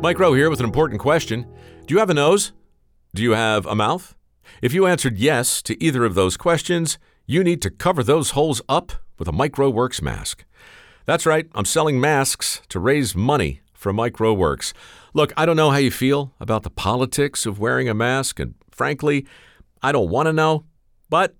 Mike Rowe here with an important question. Do you have a nose? Do you have a mouth? If you answered yes to either of those questions, you need to cover those holes up with a mikeroweWORKS mask. That's right, I'm selling masks to raise money for mikeroweWORKS. Look, I don't know how you feel about the politics of wearing a mask, and frankly, I don't want to know. But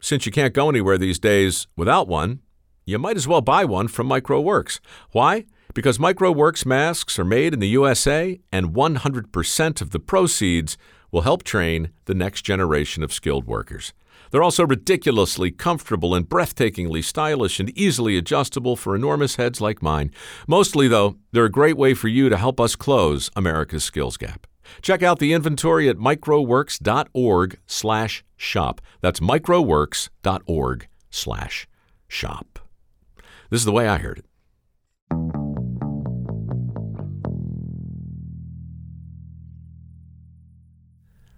since you can't go anywhere these days without one, you might as well buy one from mikeroweWORKS. Why? Because mikeroweWORKS masks are made in the USA, and 100% of the proceeds will help train the next generation of skilled workers. They're also ridiculously comfortable and breathtakingly stylish and easily adjustable for enormous heads like mine. Mostly, though, they're a great way for you to help us close America's skills gap. Check out the inventory at mikeroweworks.org slash shop. That's mikeroweworks.org slash shop. This is the way I heard it.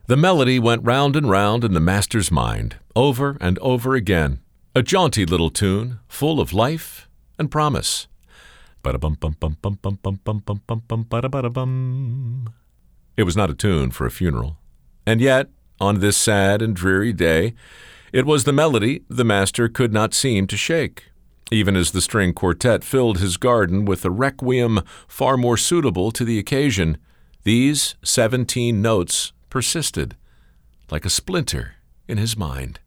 The melody went round and round in the master's mind, over and over again. A jaunty little tune, full of life and promise. It was not a tune for a funeral. And yet, on this sad and dreary day, it was the melody the master could not seem to shake, even as the string quartet filled his garden with a requiem far more suitable to the occasion. These seventeen notes persisted like a splinter in his mind.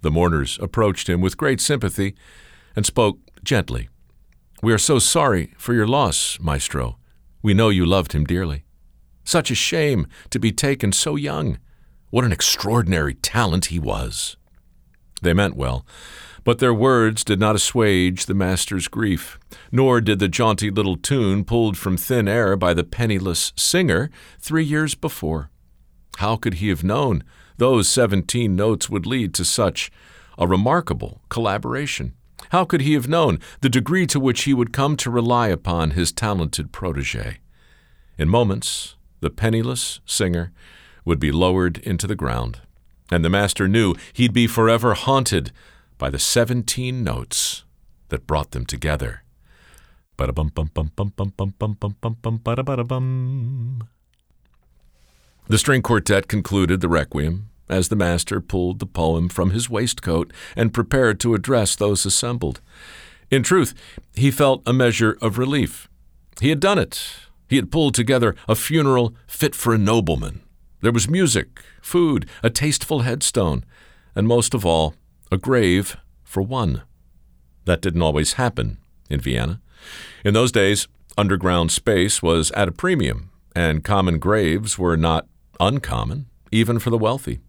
The mourners approached him with great sympathy and spoke gently. We are so sorry for your loss, Maestro. We know you loved him dearly. Such a shame to be taken so young. What an extraordinary talent he was. They meant well, but their words did not assuage the master's grief, nor did the jaunty little tune pulled from thin air by the penniless singer three years before. How could he have known those seventeen notes would lead to such a remarkable collaboration? How could he have known the degree to which he would come to rely upon his talented protege? In moments, the penniless singer would be lowered into the ground, and the master knew he'd be forever haunted by the 17 notes that brought them together. The string quartet concluded the requiem as the master pulled the poem from his waistcoat and prepared to address those assembled. In truth, he felt a measure of relief. He had done it. He had pulled together a funeral fit for a nobleman. There was music, food, a tasteful headstone, and most of all, a grave for one. That didn't always happen in Vienna. In those days, underground space was at a premium, and common graves were not uncommon, even for the wealthy.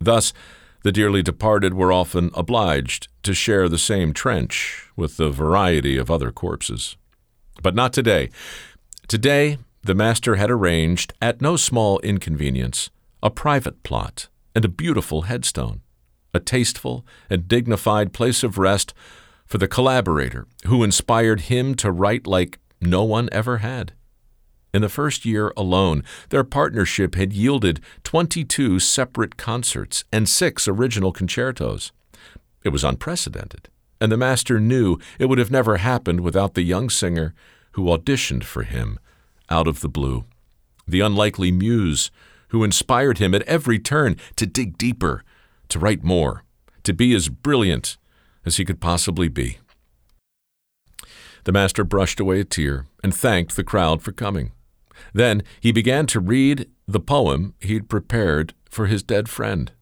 Thus, the dearly departed were often obliged to share the same trench with the variety of other corpses. But not today. Today, the master had arranged, at no small inconvenience, a private plot and a beautiful headstone a tasteful and dignified place of rest for the collaborator who inspired him to write like no one ever had. In the first year alone, their partnership had yielded 22 separate concerts and six original concertos. It was unprecedented, and the master knew it would have never happened without the young singer who auditioned for him out of the blue, the unlikely muse who inspired him at every turn to dig deeper to write more, to be as brilliant as he could possibly be. The master brushed away a tear and thanked the crowd for coming. Then he began to read the poem he'd prepared for his dead friend,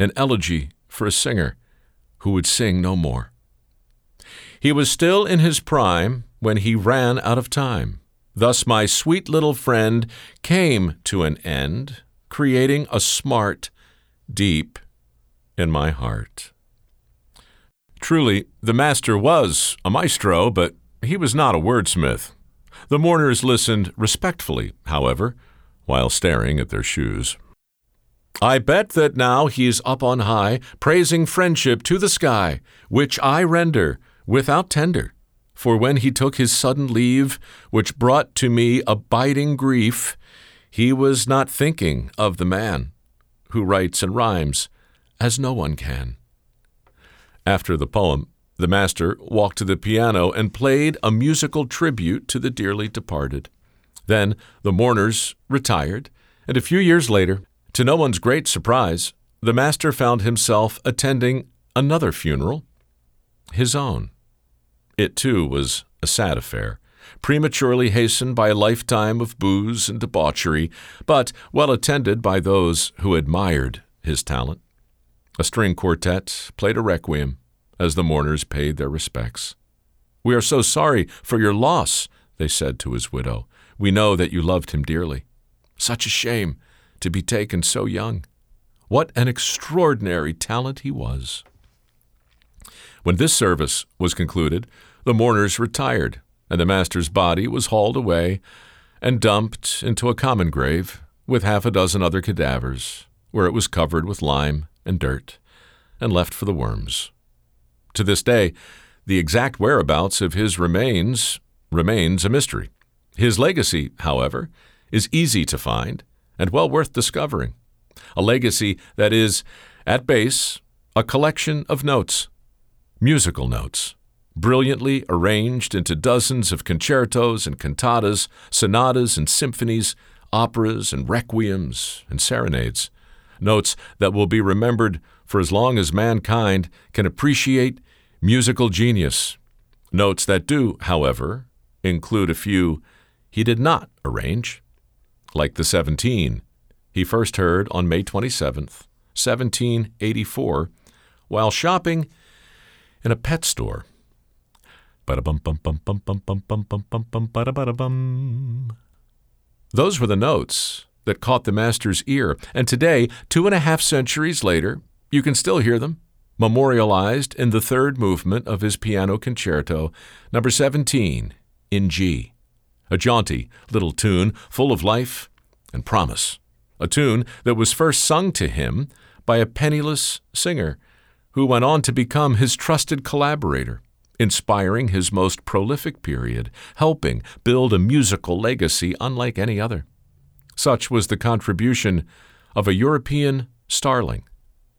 an elegy for a singer who would sing no more. He was still in his prime when he ran out of time. Thus, my sweet little friend came to an end, creating a smart, deep in my heart. Truly, the master was a maestro, but he was not a wordsmith. The mourners listened respectfully, however, while staring at their shoes. I bet that now he's up on high, praising friendship to the sky, which I render without tender. For when he took his sudden leave, which brought to me abiding grief, he was not thinking of the man who writes and rhymes as no one can. After the poem, The master walked to the piano and played a musical tribute to the dearly departed. Then the mourners retired, and a few years later, to no one's great surprise, the master found himself attending another funeral, his own. It too was a sad affair, prematurely hastened by a lifetime of booze and debauchery, but well attended by those who admired his talent. A string quartet played a requiem as the mourners paid their respects. We are so sorry for your loss, they said to his widow. We know that you loved him dearly. Such a shame to be taken so young. What an extraordinary talent he was. When this service was concluded, the mourners retired, and the master's body was hauled away and dumped into a common grave with half a dozen other cadavers, where it was covered with lime and dirt and left for the worms. To this day, the exact whereabouts of his remains remains a mystery. His legacy, however, is easy to find and well worth discovering. A legacy that is, at base, a collection of notes, musical notes, brilliantly arranged into dozens of concertos and cantatas, sonatas and symphonies, operas and requiems and serenades. Notes that will be remembered for as long as mankind can appreciate musical genius. Notes that do, however, include a few he did not arrange, like the 17 he first heard on May 27th, 1784, while shopping in a pet store. Those were the notes that caught the master's ear, and today, two and a half centuries later, you can still hear them, memorialized in the third movement of his piano concerto, number 17, in G. A jaunty little tune full of life and promise. A tune that was first sung to him by a penniless singer who went on to become his trusted collaborator, inspiring his most prolific period, helping build a musical legacy unlike any other. Such was the contribution of a European starling,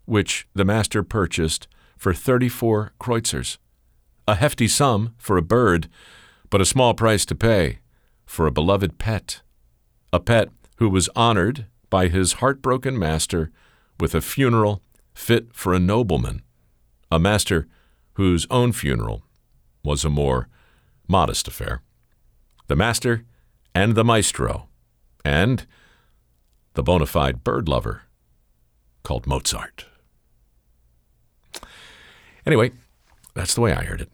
which the master purchased for 34 kreutzers, a hefty sum for a bird, but a small price to pay for a beloved pet, a pet who was honored by his heartbroken master with a funeral fit for a nobleman, a master whose own funeral was a more modest affair. The master and the maestro, and the bona fide bird lover called Mozart. Anyway, that's the way I heard it.